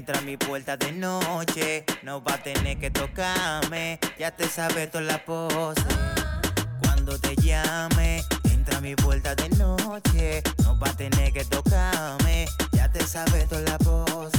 entra a mi puerta de noche. No va a tener que tocarme, ya te sabe toda la pose. Cuando te llame, entra a mi puerta de noche. No va a tener que tocarme, ya te sabe toda la pose.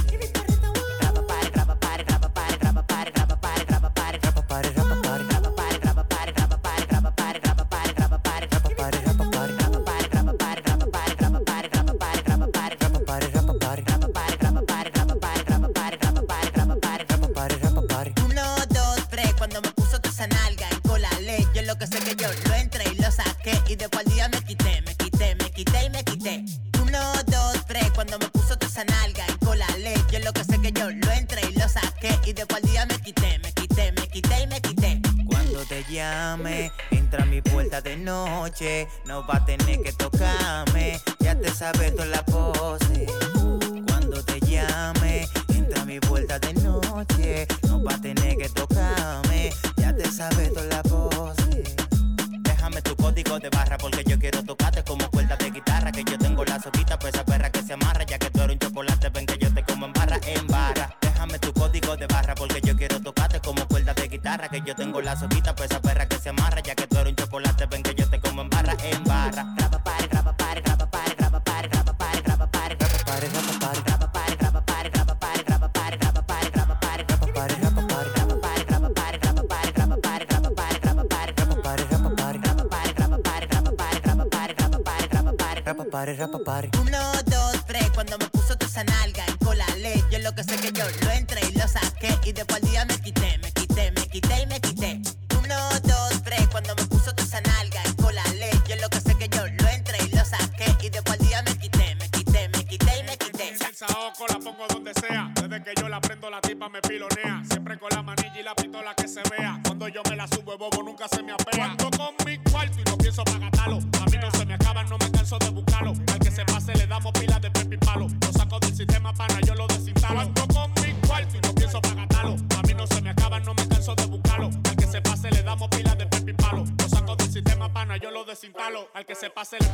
Que sé que yo lo entré y lo saqué y después al día me quité, me quité, me quité y me quité. Uno, dos, tres, cuando me puso toda esa nalga en cola ley, yo lo que sé que yo lo entré y lo saqué y después al día me quité, me quité, me quité y me quité. Cuando te llame, entra a mi puerta de noche. No va a tener que tocarme, ya te sabe toda la pose. Cuando te llame, entra a mi puerta de noche. No va a tener que tocarme, ya te sabe toda la pose. Código de barra porque yo quiero tocarte como cuerda de guitarra. Que yo tengo la soquita, pues esa perra que se amarra. Ya que tú eres un chocolate, ven que yo te como en barra, en barra. Déjame tu código de barra porque yo quiero tocarte como cuerda de guitarra. Que yo tengo la soquita, pues esa perra que se amarra. Ya que pare. rapa, pare, rapa, pare. Uno, dos, tres, cuando me puso toda esa nalga en cola ley, yo lo que sé que yo lo entré y lo saqué y después al día me quité, me quité, me quité y me quité. Uno, dos, tres, cuando me puso toda esa nalga en cola ley, yo lo que sé que yo lo entré y lo saqué y después al día me quité, me quité, me quité y me quité. Saoco la pongo donde sea. Desde que yo la prendo, la tipa me pilonea. Siempre con la manilla y la pistola que se vea. Cuando yo me la subo, el bobo nunca se me apea. Cuando con mi cuarto y no pienso pa' desinstalo. Al que se pase le,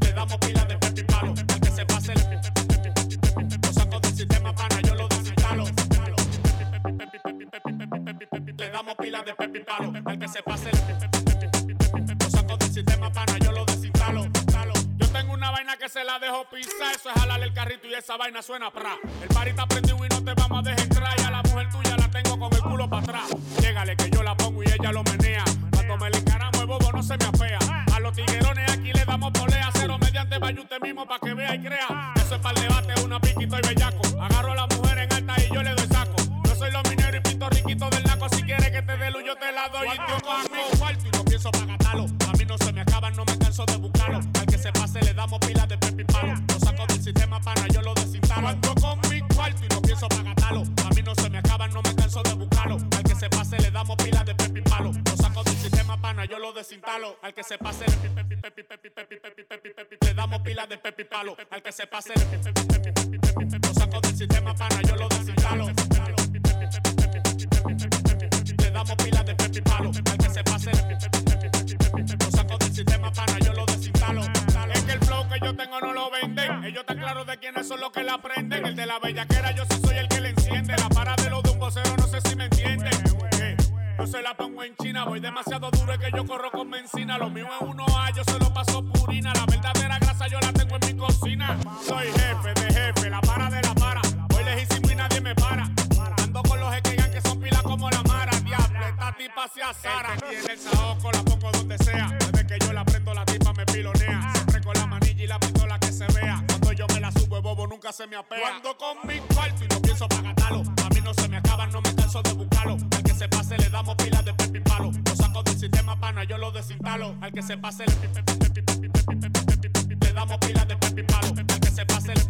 le damos pilas de pepi palo. Al que se pase le, lo saco del sistema pana, yo lo desinstalo. Le damos pilas de pepi palo. Al que se pase lo saco del sistema pana, yo lo desinstalo. Yo tengo una vaina que se la dejo pisar. Eso es jalarle el carrito y esa vaina suena pra. El parita prendido y no te vamos a dejar entrar. Y a la mujer tuya la tengo con el culo para atrás. Llégale que yo la pongo y ella lo menea. Tiguerones aquí le damos polea. Cero mediante vaya mismo para que vea y crea. Eso es para el debate, una piquito y bellaco. Agarro a la mujer en alta y yo le doy saco. Yo soy los mineros y pinto riquito del naco. Si quieres que te dé luz, yo te la doy. Y yo con mi cuarto y no pienso pa' pana, yo lo desinstalo. Al que se pase le damos pilas de pepi palo. Al que se pase lo saco del sistema pana, yo lo desinstalo. Le damos pilas de pepi palo. Al que se pase lo saco del sistema pana, yo lo desinstalo. Es que el flow que yo tengo no lo venden. Ellos están claros de quiénes son los que la aprenden. El de la bellaquera, yo sí soy el que le enciende. La para de los de un vocero, no sé si me entienden. Yo se la pongo en China, voy demasiado duro es que yo corro con benzina. Lo mío es uno A, yo se lo paso purina. La verdadera grasa yo la tengo en mi cocina. Soy jefe de jefe, la para de la para. Voy lejísimo y nadie me para. Ando con los equegan que son pilas como la mara. Diablo, esta tipa se azara. El que tiene el saoco la pongo donde sea. Desde que yo la prendo, la tipa me pilonea. Siempre con la manilla y la pistola que se vea. Cuando yo me la subo, el bobo nunca se me apea. Cuando con mi cuarto y no pienso pa' gastarlo. A mí no se me acaban, no me canso de buscarlo. Al que se pase le damos pilas de pepi palo. Lo saco del sistema pana, yo lo desinstalo. Al que se pase le le damos pilas de pepi palo. Al que se pase le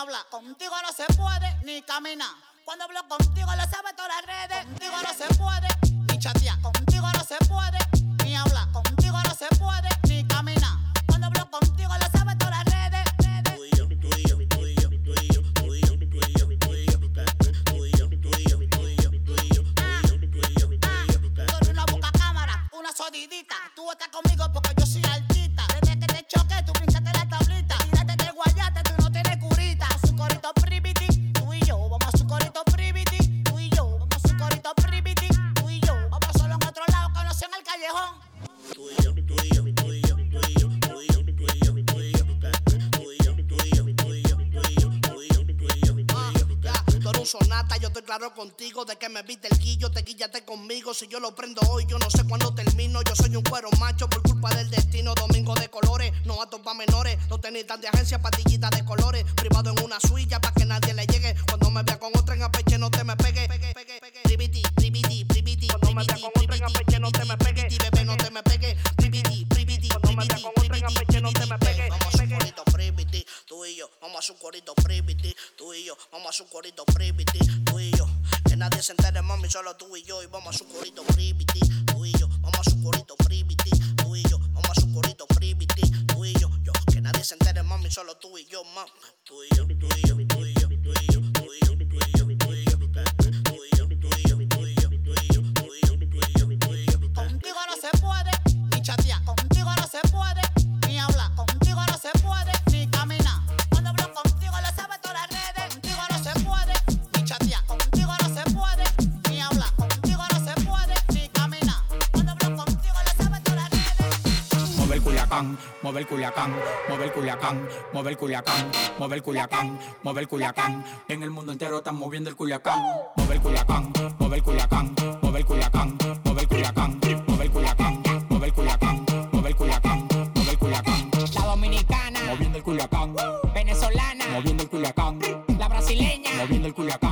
habla. Contigo no se puede ni caminar. Cuando hablo contigo lo sabe todas las redes. Contigo no se puede ni chatear. Contigo no se puede ni hablar. Contigo no se puede ni caminar. Cuando hablo contigo lo sabe todas las redes. Tú estás conmigo porque Yo estoy claro contigo de que me viste el guillo, te guillaste conmigo. Si yo lo prendo hoy, yo no sé cuándo termino. Yo soy un cuero macho por culpa del destino. Domingo de colores, no atos pa' menores. No tenéis tan de agencia, patillitas de colores. Privado en una suya para que nadie le llegue. Cuando me vea con otra en apeche, no te me pegue. Priviti, priviti, priviti. Cuando me vea con no te me pegue. bebé, no te me pegue. Priviti, priviti, priviti, priviti, no te pegue. Vamos a un corito priviti, tú y yo. Vamos a un corito priviti, tú y yo. Vamos a un corito priviti nadie se entere, mami, solo tú y yo. Y vamos a su corito privity, tú y yo. Vamos a su corito privity, tú y yo. Vamos a su corito privity, tú y yo. yo. Que nadie se entere, mami, solo tú y yo, mami. Tú y yo, tú y yo, tú y yo. mover Culiacán, mover Culiacán, mover Culiacán. En el mundo entero están moviendo el Culiacán, mover Culiacán, mover Culiacán, mover Culiacán, mover Culiacán, mover Culiacán, mover Culiacán, mover Culiacán, mover Culiacán. La dominicana, moviendo el Culiacán, venezolana, moviendo el Culiacán, la brasileña, moviendo el Culiacán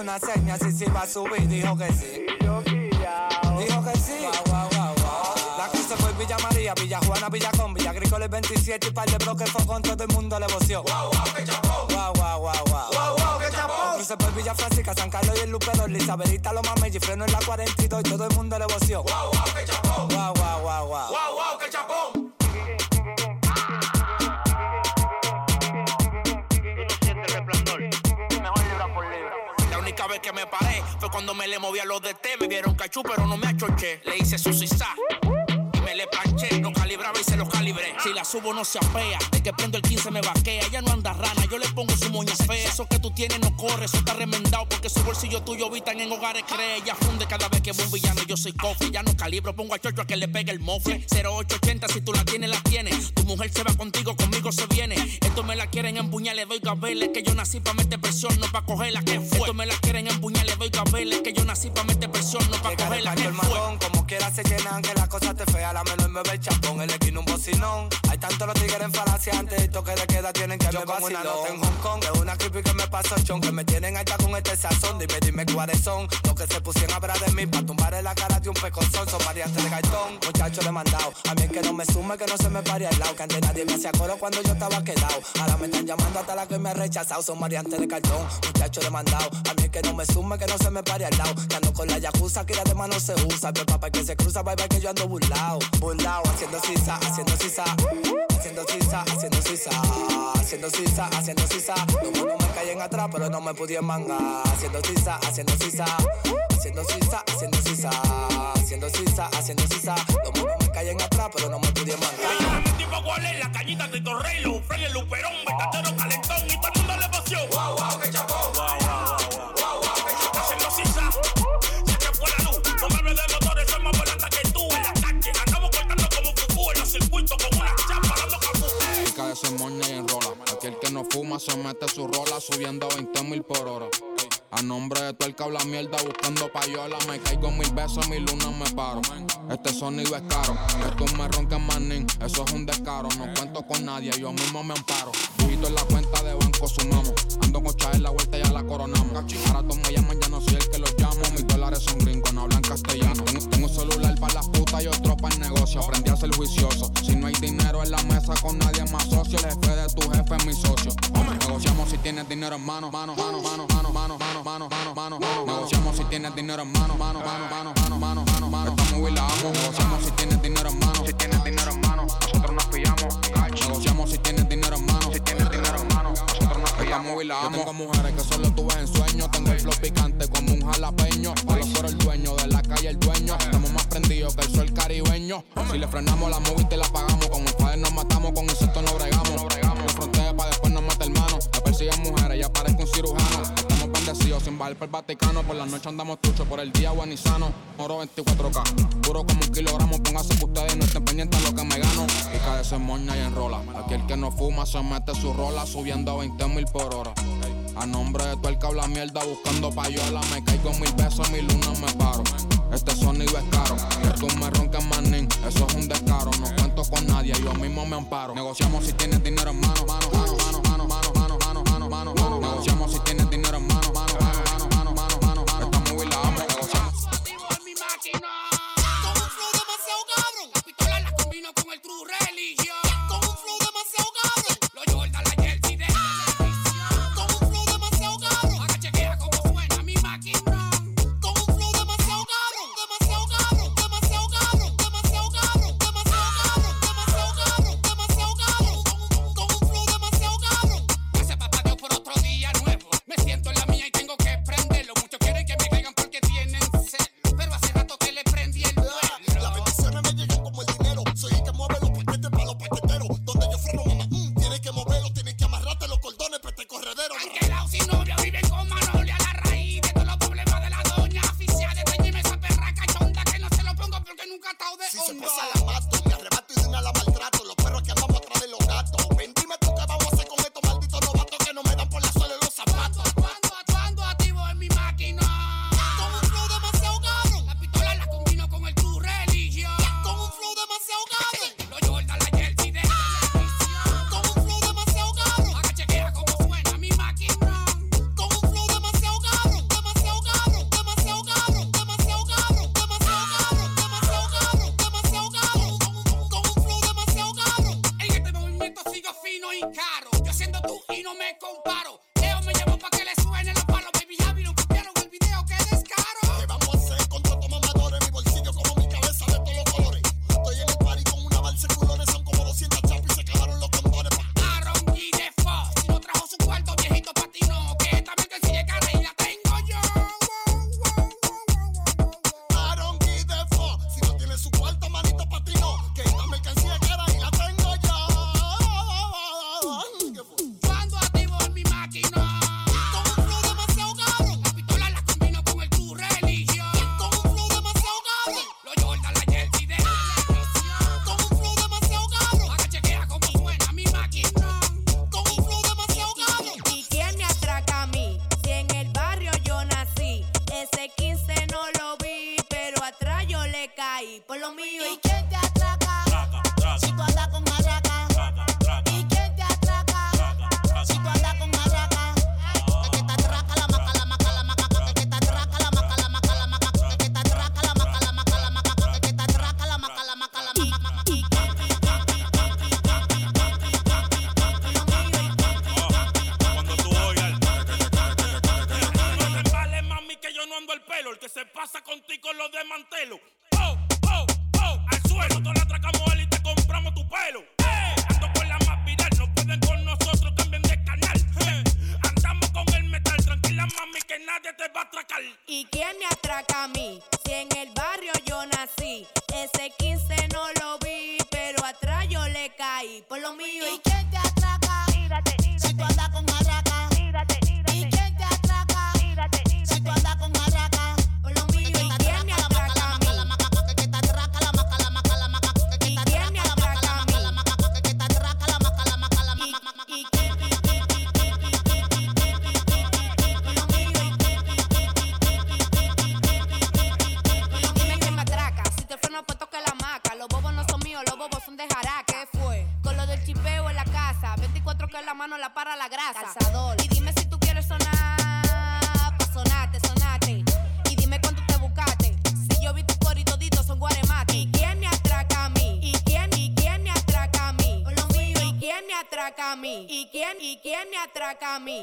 una seña si se iba a subir, dijo que sí. Dijo que sí. Wow, wow, wow, la cruz fue Villa María, Villa Juana, Villa Con, Villa Agrícola 27 y par de bloques fogón, todo el mundo le voció. Wow, wow, que chapó. Wow, wow, wow, wow. Wow, wow, que chapó. Cruce por Villa Francisca, San Carlos y el Lupero, Elizabethita, Loma Meji, freno en la 42 y todo el mundo le voció. Wow, wow, que chapó. Wow, wow, wow, wow. Cuando me le moví a los de té. Me vieron cachú, pero no me achoché. Le hice su le planché, lo calibraba y se lo calibré. Si la subo no se apea, de que prendo el 15 me vaquea. Ya no anda rana, yo le pongo su moña fea. Eso que tú tienes no corre, eso está remendado. Porque su bolsillo tuyo habitan en hogares cree. Ella funde cada vez que ve un villano, yo soy cofre. Ya no calibro, pongo a chocho a que le pegue el mofle. 0880, si tú la tienes, la tienes. Tu mujer se va contigo, conmigo se viene. Esto me la quieren empuñar, le doy gabeles. Que yo nací pa' meter presión, no pa' cogerla que fue. Esto me la quieren empuñar, le doy gabeles. Que yo nací pa' meter presión, no pa' Llega cogerla que fue. como quiera se llenan, que la cosa te fea, la me ve el chapón, el esquina un bocinón. Hay tantos los tigres en falacia antes y toque de queda tienen que me como una nota en Hong Kong, es una creepy que me pasó chon, que me tienen alta con este sazón, dime, dime cuáles son, los que se pusieron a hablar de mí, pa' tumbar en la cara de un peconzón, son variantes de cartón, muchacho le he mandado, a mí es que no me sume, que no se me pare al lado, que antes nadie me hacía coro cuando yo estaba quedado, ahora me están llamando hasta la que me he rechazado, son variantes de cartón, muchacho le he mandado, a mí es que no me sume, que no se me pare al lado, que ando con la yakuza, que la de mano se usa, pero papá que se cruza, bye bye que yo ando burlao, haciendo sisa, haciendo sisa, haciendo sisa, haciendo sisa, haciendo sisa, haciendo sisa, los monos me caen atrás, pero no me pudieron mangar, haciendo sisa, haciendo sisa, haciendo sisa, haciendo sisa, haciendo sisa, haciendo sisa, los monos me caen atrás, pero no me pudieron Yo mangar. metí pa' Gualé, la cañita de el Luperón, Calentón y todo el mundo le emoción. Su moña y enrola. Aquel que no fuma se mete su rola subiendo a 20 mil por hora. A nombre de todo el que habla mierda buscando payola Me caigo mil besos, mi luna me paro. Este sonido es caro Esto me ronca manín, eso es un descaro. No cuento con nadie, yo mismo me amparo. Quito en la cuenta de banco sumamos. Ando con en la vuelta ya la coronamos. Ahora todos me llaman, ya no soy el que los llamo. Mis dólares son gringos, no hablan castellano. Tengo, tengo un celular para las putas y otro para el negocio. Aprendí a ser juicioso. Si no hay dinero en la mesa con nadie más socio. El jefe de tu jefe es mi socio. Negociamos si tienes dinero en mano Mano, mano, mano, mano, mano, mano, mano, mano, mano, mano Negociamos si tienes dinero en mano Mano, mano, mano, mano, mano, mano, mano. Estamos y la amo Negociamos si tienes dinero en mano. Si tienes dinero en mano Nosotros nos pillamos Negociamos si tienes dinero en mano. Si tienes dinero en mano Nosotros nos pillamos. y la amo. Yo tengo mujeres que solo tú ves en sueños Tengo el flow picante como un jalapeño. Solo por el dueño de la calle el dueño. Estamos más prendidos que el sol caribeño. Si le frenamos la movie te la pagamos. Con un padre nos matamos Con insectos no bregamos. No frontea pa' después nos mata hermano Me persiguen mujeres ya parezco un cirujano Bendecidos sin bajar por el Vaticano. Por la noche andamos truchos Por el día guanisano Oro 24K Puro como un kilogramo. Póngase que ustedes no estén pendientes a lo que me gano. Pica de ese moña y enrola Aquel que no fuma se mete su rola Subiendo a 20 mil por hora. A nombre de todo el que habla mierda buscando payola Me caigo mil pesos, mi luna me paro. Este sonido es caro tú me ronques manín, eso es un descaro. No cuento con nadie, yo mismo me amparo. Negociamos si tienes dinero en mano, mano, mano, mano,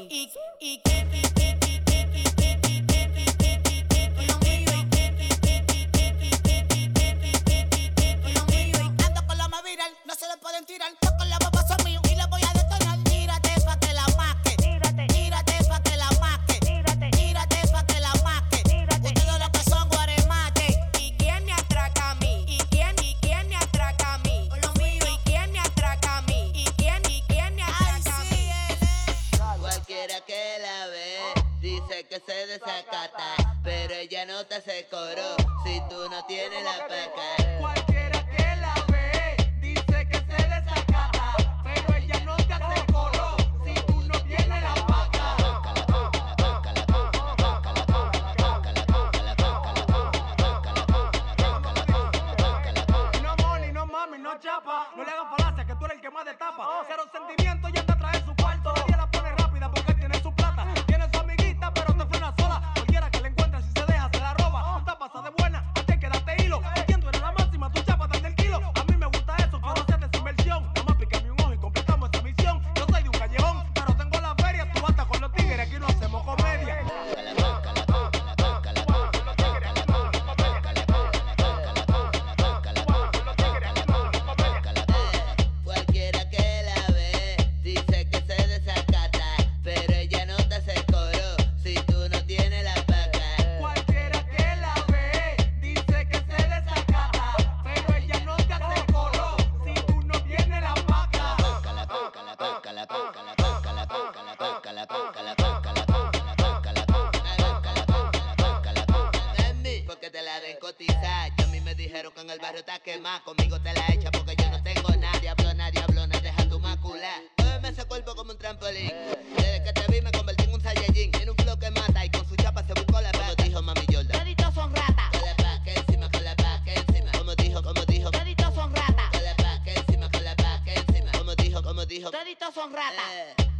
ik, ik, heb que no te se cobró. Si tú no tienes la paca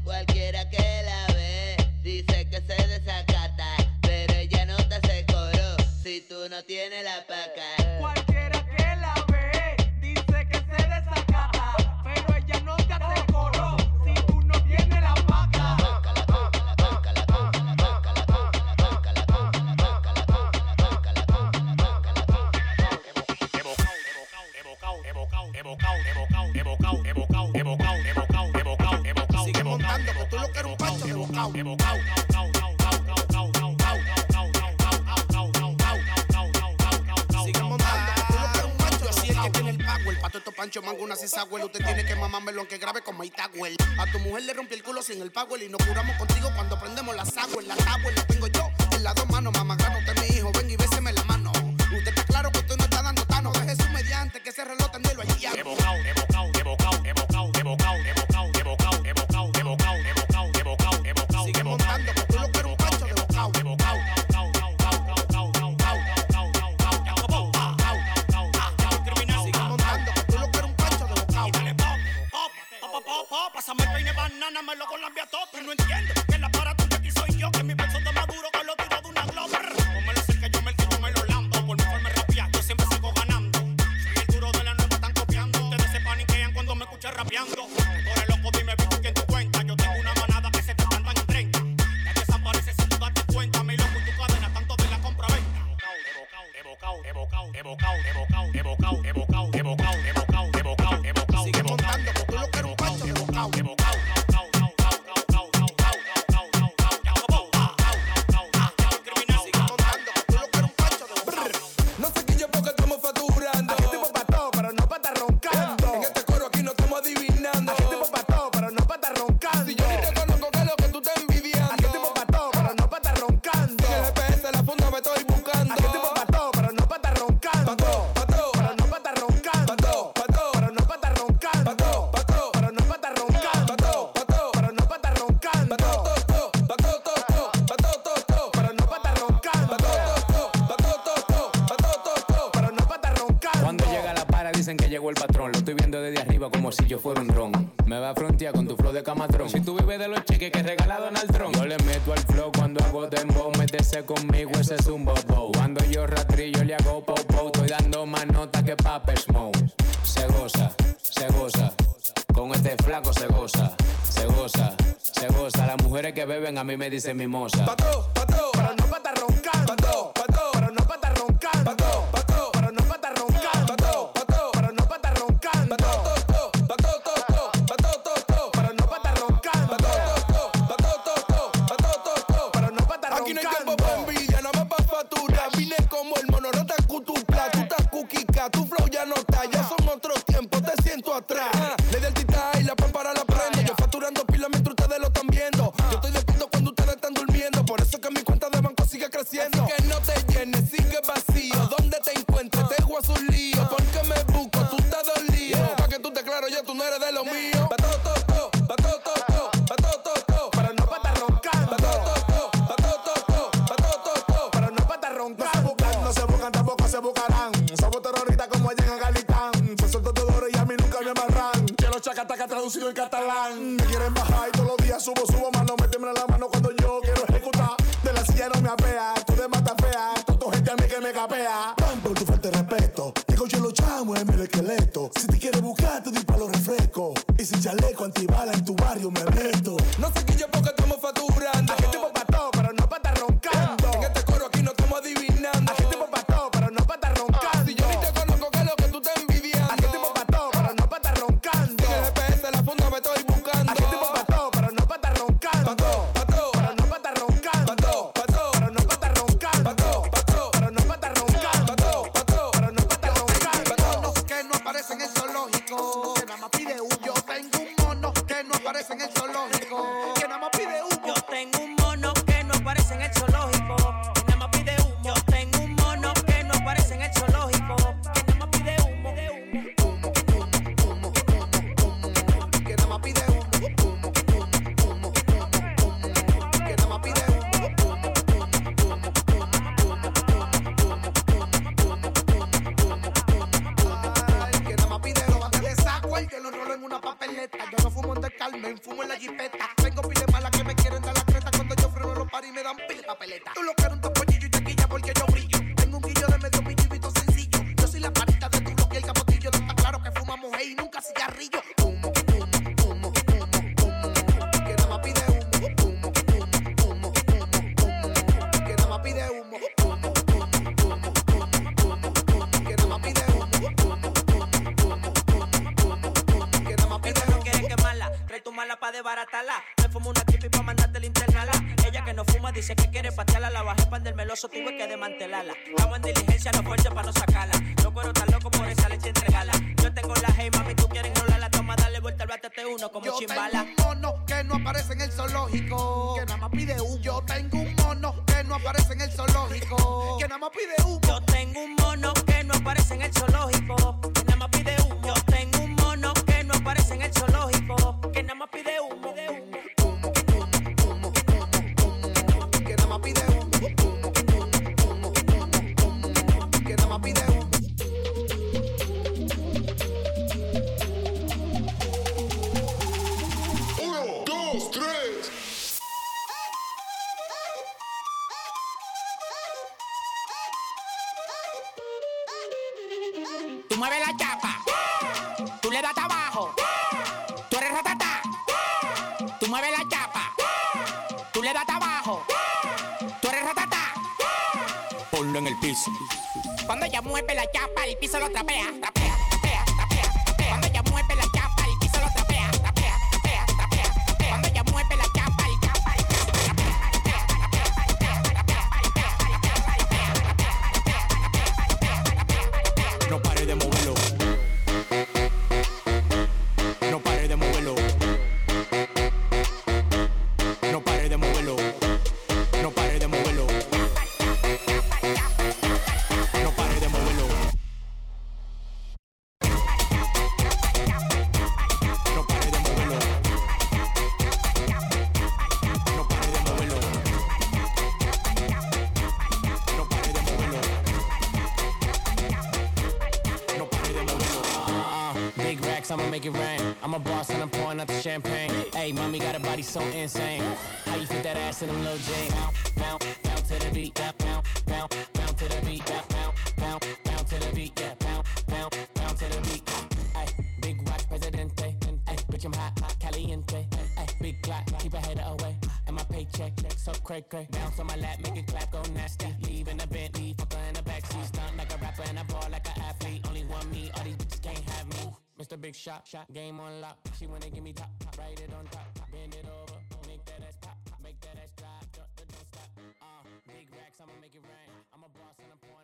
Cualquiera que la ve dice que se desacata, pero ella no te hace coro si tú no tienes la paca. embocao, embocao. Esto pancho mango, una güey. Usted tiene que mamármelo aunque grabe como güey. A tu mujer le rompí el culo sin el pago y nos curamos contigo cuando prendemos las aguas. La tabla la tengo yo en las dos manos. Mamá, grano, usted mi hijo, ven y béseme la mano. Usted está claro que usted no está dando tano. Deje su mediante que ese reloj tendelo allí. Ya. se mi mosha. subo, subo, mano, me tembla la mano cuando yo quiero ejecutar. De la silla no me apea, tú de mata fea, tanto gente a mí que me capea. Pan por tu falta de respeto, digo yo lo chamo, es mi esqueleto. Si te quieres buscar, te doy pa' los refrescos. Y sin chaleco, antibala en tu barrio me veo. bala. Tengo un mono que no aparece en el zoológico. Que nada más pide un. Yo tengo un mono que no aparece en el zoológico. Que nada más pide un. ponlo en el piso. Cuando ella mueve la chapa, el piso lo trapea, trapea. Insane. How you fit that ass in them little jeans? Bounce, bounce, bounce to the beat. Bounce, bounce, bounce, to the beat. Bounce, bounce, bounce, to the beat. Yeah, bounce, bounce, bounce to the beat. Hey, big watch, presidente. Hey, bitch, I'm hot, hot, caliente. Hey, big clock, keep a header away. And my paycheck, so cray cray. Bounce on my lap, make it clap, go nasty. Leave in the Bentley, fuck in the backseat. Stunt like a rapper and I ball like an athlete. Only one me, all these bitches can't have me. Mr. Big Shot, shot, game on lock. She wanna give me top, top, write it on top, top, bend it over, make that ass pop, make that ass drop, don't, don't stop. Uh, big racks, I'ma make it rain. I'm a boss and I'm pouring